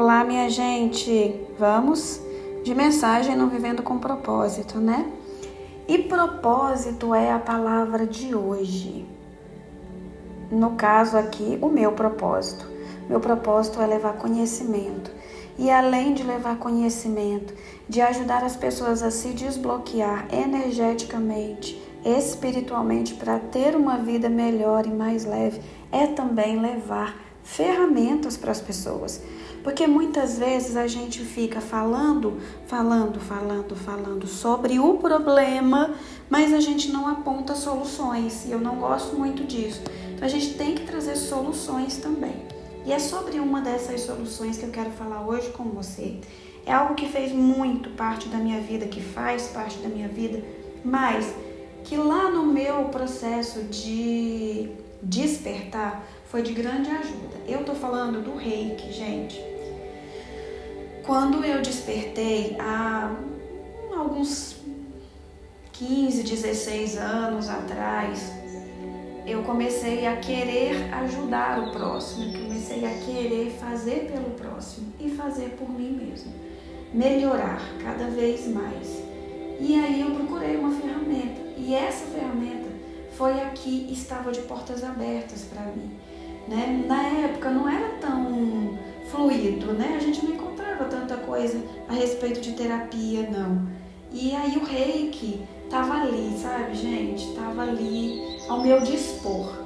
Olá, minha gente. Vamos de mensagem não vivendo com propósito, né? E propósito é a palavra de hoje. No caso aqui, o meu propósito. Meu propósito é levar conhecimento. E além de levar conhecimento, de ajudar as pessoas a se desbloquear energeticamente, espiritualmente para ter uma vida melhor e mais leve, é também levar ferramentas para as pessoas. Porque muitas vezes a gente fica falando, falando, falando, falando sobre o problema, mas a gente não aponta soluções. E eu não gosto muito disso. Então a gente tem que trazer soluções também. E é sobre uma dessas soluções que eu quero falar hoje com você. É algo que fez muito parte da minha vida, que faz parte da minha vida, mas que lá no meu processo de despertar foi de grande ajuda. Eu tô falando do reiki, gente. Quando eu despertei há alguns 15, 16 anos atrás, eu comecei a querer ajudar o próximo, comecei a querer fazer pelo próximo e fazer por mim mesmo, melhorar cada vez mais. E aí eu procurei uma ferramenta e essa ferramenta foi a que estava de portas abertas para mim. Né? Na época não era tão fluido, né? A gente não encontrava tanta coisa a respeito de terapia, não. E aí o reiki tava ali, sabe, gente? Tava ali ao meu dispor.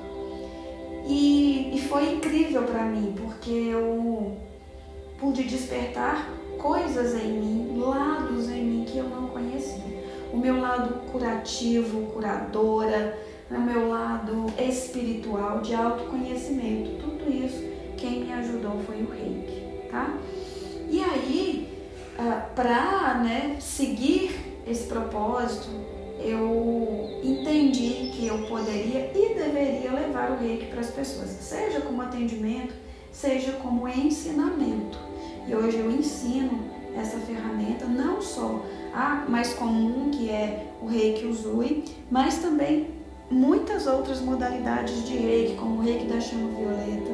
E, e foi incrível para mim, porque eu pude despertar coisas em mim, lados em mim que eu não conhecia. O meu lado curativo, curadora, o meu lado espiritual, de autoconhecimento. Tudo isso, quem me ajudou foi o reiki, tá? E aí, ah, para né, seguir esse propósito, eu entendi que eu poderia e deveria levar o reiki para as pessoas, seja como atendimento, seja como ensinamento. E hoje eu ensino essa ferramenta não só a mais comum, que é o reiki Uzui, mas também muitas outras modalidades de reiki, como o reiki da chama violeta,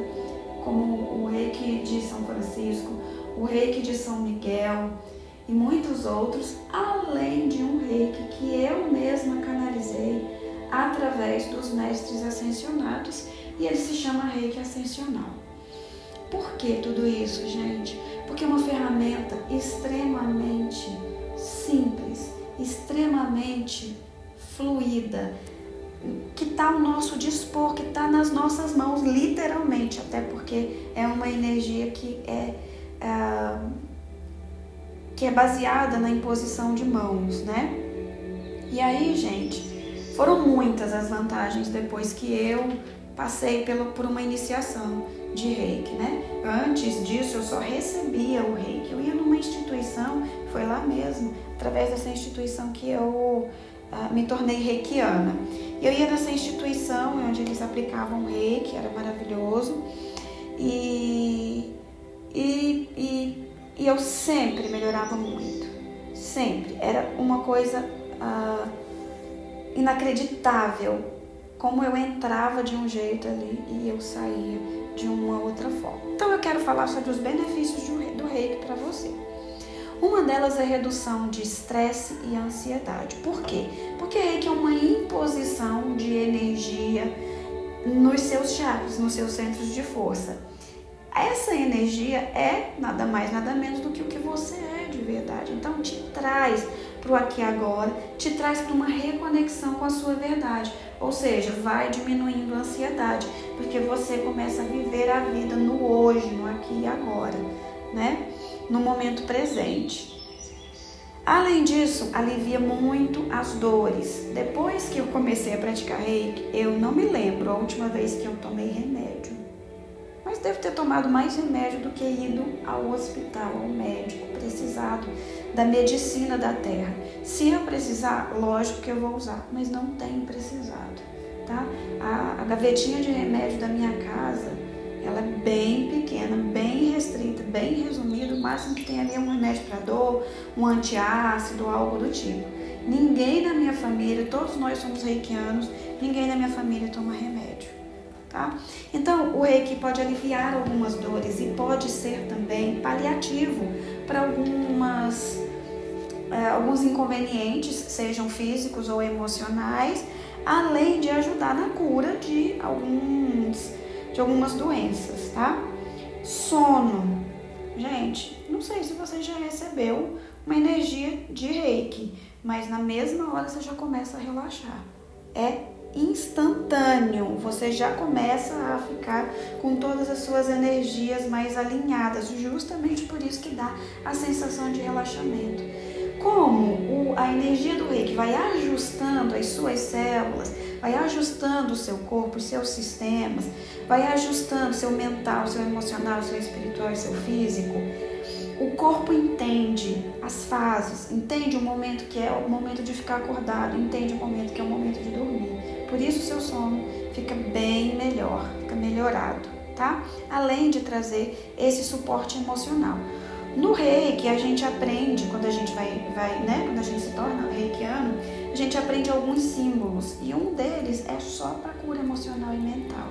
como o reiki de São Francisco, o reiki de São Miguel e muitos outros, além de um reiki que eu mesma canalizei através dos mestres ascensionados e ele se chama reiki ascensional. Por que tudo isso, gente? Porque é uma ferramenta extremamente simples, extremamente fluida, que está ao nosso dispor, que está nas nossas mãos, literalmente, até porque é uma energia que é, é, que é baseada na imposição de mãos, né? E aí, gente, foram muitas as vantagens depois que eu passei pelo, por uma iniciação de reiki, né? Antes disso, eu só recebia o reiki. Eu ia numa instituição, foi lá mesmo, através dessa instituição que eu me tornei reikiana. Eu ia nessa instituição onde eles aplicavam reiki, era maravilhoso. E, e, e, e eu sempre melhorava muito. Sempre. Era uma coisa uh, inacreditável. Como eu entrava de um jeito ali e eu saía de uma outra forma. Então eu quero falar sobre os benefícios do reiki para você. Uma delas é redução de estresse e ansiedade. Por quê? Porque reiki é uma imposição de energia nos seus chakras, nos seus centros de força. Essa energia é nada mais, nada menos do que o que você é de verdade. Então te traz para o aqui e agora, te traz para uma reconexão com a sua verdade. Ou seja, vai diminuindo a ansiedade, porque você começa a viver a vida no hoje, no aqui e agora, né? No momento presente. Além disso, alivia muito as dores. Depois que eu comecei a praticar reiki, eu não me lembro a última vez que eu tomei remédio. Mas devo ter tomado mais remédio do que ido ao hospital, ao médico, precisado da medicina da terra. Se eu precisar, lógico que eu vou usar, mas não tenho precisado, tá? A, a gavetinha de remédio da minha casa ela é bem pequena, bem restrita. O máximo que tem ali é um remédio para dor, um antiácido, algo do tipo. Ninguém na minha família, todos nós somos reikianos, ninguém na minha família toma remédio. tá? Então, o reiki pode aliviar algumas dores e pode ser também paliativo para algumas é, alguns inconvenientes, sejam físicos ou emocionais, além de ajudar na cura de alguns de algumas doenças, tá? Sono. Gente, não sei se você já recebeu uma energia de reiki, mas na mesma hora você já começa a relaxar. É instantâneo, você já começa a ficar com todas as suas energias mais alinhadas, justamente por isso que dá a sensação de relaxamento. Como a energia do reiki vai ajustando as suas células, vai ajustando o seu corpo, os seus sistemas, vai ajustando seu mental, seu emocional, seu espiritual seu físico, o corpo entende as fases, entende o momento que é o momento de ficar acordado, entende o momento que é o momento de dormir. Por isso o seu sono fica bem melhor, fica melhorado, tá? Além de trazer esse suporte emocional. No reiki, a gente aprende, quando a gente vai, vai né, quando a gente se torna reikiano, a gente aprende alguns símbolos e um deles é só para cura emocional e mental.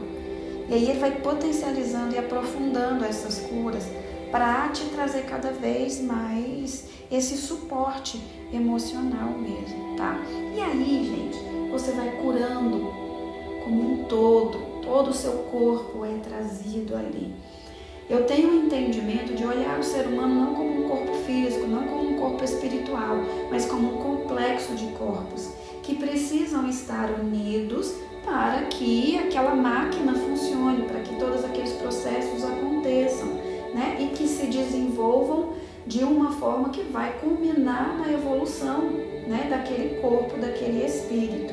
E aí ele vai potencializando e aprofundando essas curas para te trazer cada vez mais esse suporte emocional mesmo, tá? E aí, gente, você vai curando como um todo, todo o seu corpo é trazido ali. Eu tenho um entendimento de olhar o ser humano não como um corpo físico, não como um corpo espiritual, mas como um complexo de corpos que precisam estar unidos para que aquela máquina funcione, para que todos aqueles processos aconteçam, né? E que se desenvolvam de uma forma que vai culminar na evolução, né? Daquele corpo, daquele espírito.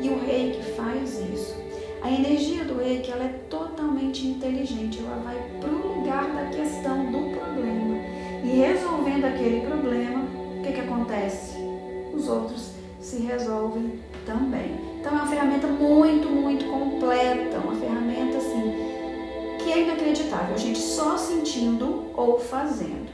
E o reiki faz isso. A energia do reiki ela é totalmente inteligente, ela vai para o lugar da questão do problema. E resolvendo aquele problema, o que, que acontece? Os outros se resolvem também. Então é uma ferramenta muito, muito completa, uma ferramenta assim que é inacreditável, a gente só sentindo ou fazendo.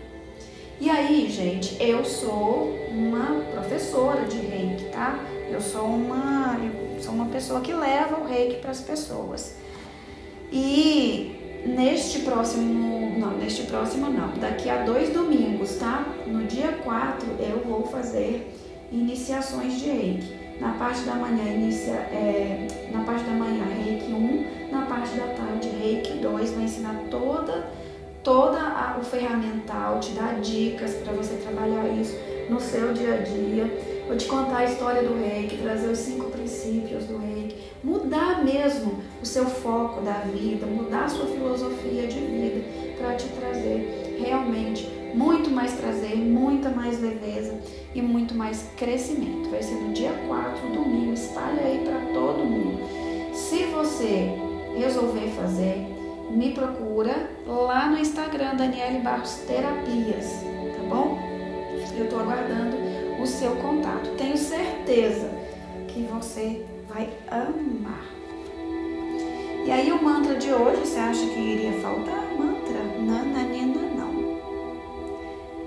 E aí, gente, eu sou uma professora de reiki, tá? Eu sou uma, eu sou uma pessoa que leva o reiki para as pessoas. E neste próximo, não, neste próximo não, daqui a dois domingos, tá? No dia 4 eu vou fazer iniciações de reiki. Na parte da manhã inicia, é, na parte da manhã reiki 1, na parte da tarde reiki 2, vai ensinar toda toda a, o ferramental, te dar dicas para você trabalhar isso no seu dia a dia. Vou te contar a história do reiki, trazer os cinco princípios do reiki, mudar mesmo o seu foco da vida, mudar a sua filosofia de vida para te trazer realmente muito mais prazer, muita mais leveza e muito mais crescimento. Vai ser no dia 4, domingo, espalha aí para todo mundo. Se você resolver fazer, me procura lá no Instagram Daniele Barros Terapias, tá bom? Eu estou aguardando o seu contato. Tenho certeza que você vai amar. E aí o mantra de hoje, você acha que iria faltar? Mantra? Nananina não.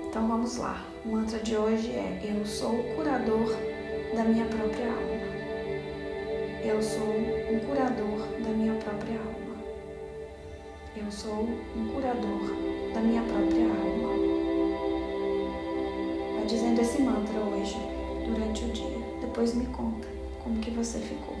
Então vamos lá. O mantra de hoje é: Eu sou o curador da minha própria alma. Eu sou um curador da minha própria alma. Eu sou um curador da minha própria alma. Dizendo esse mantra hoje, durante o dia. Depois me conta como que você ficou.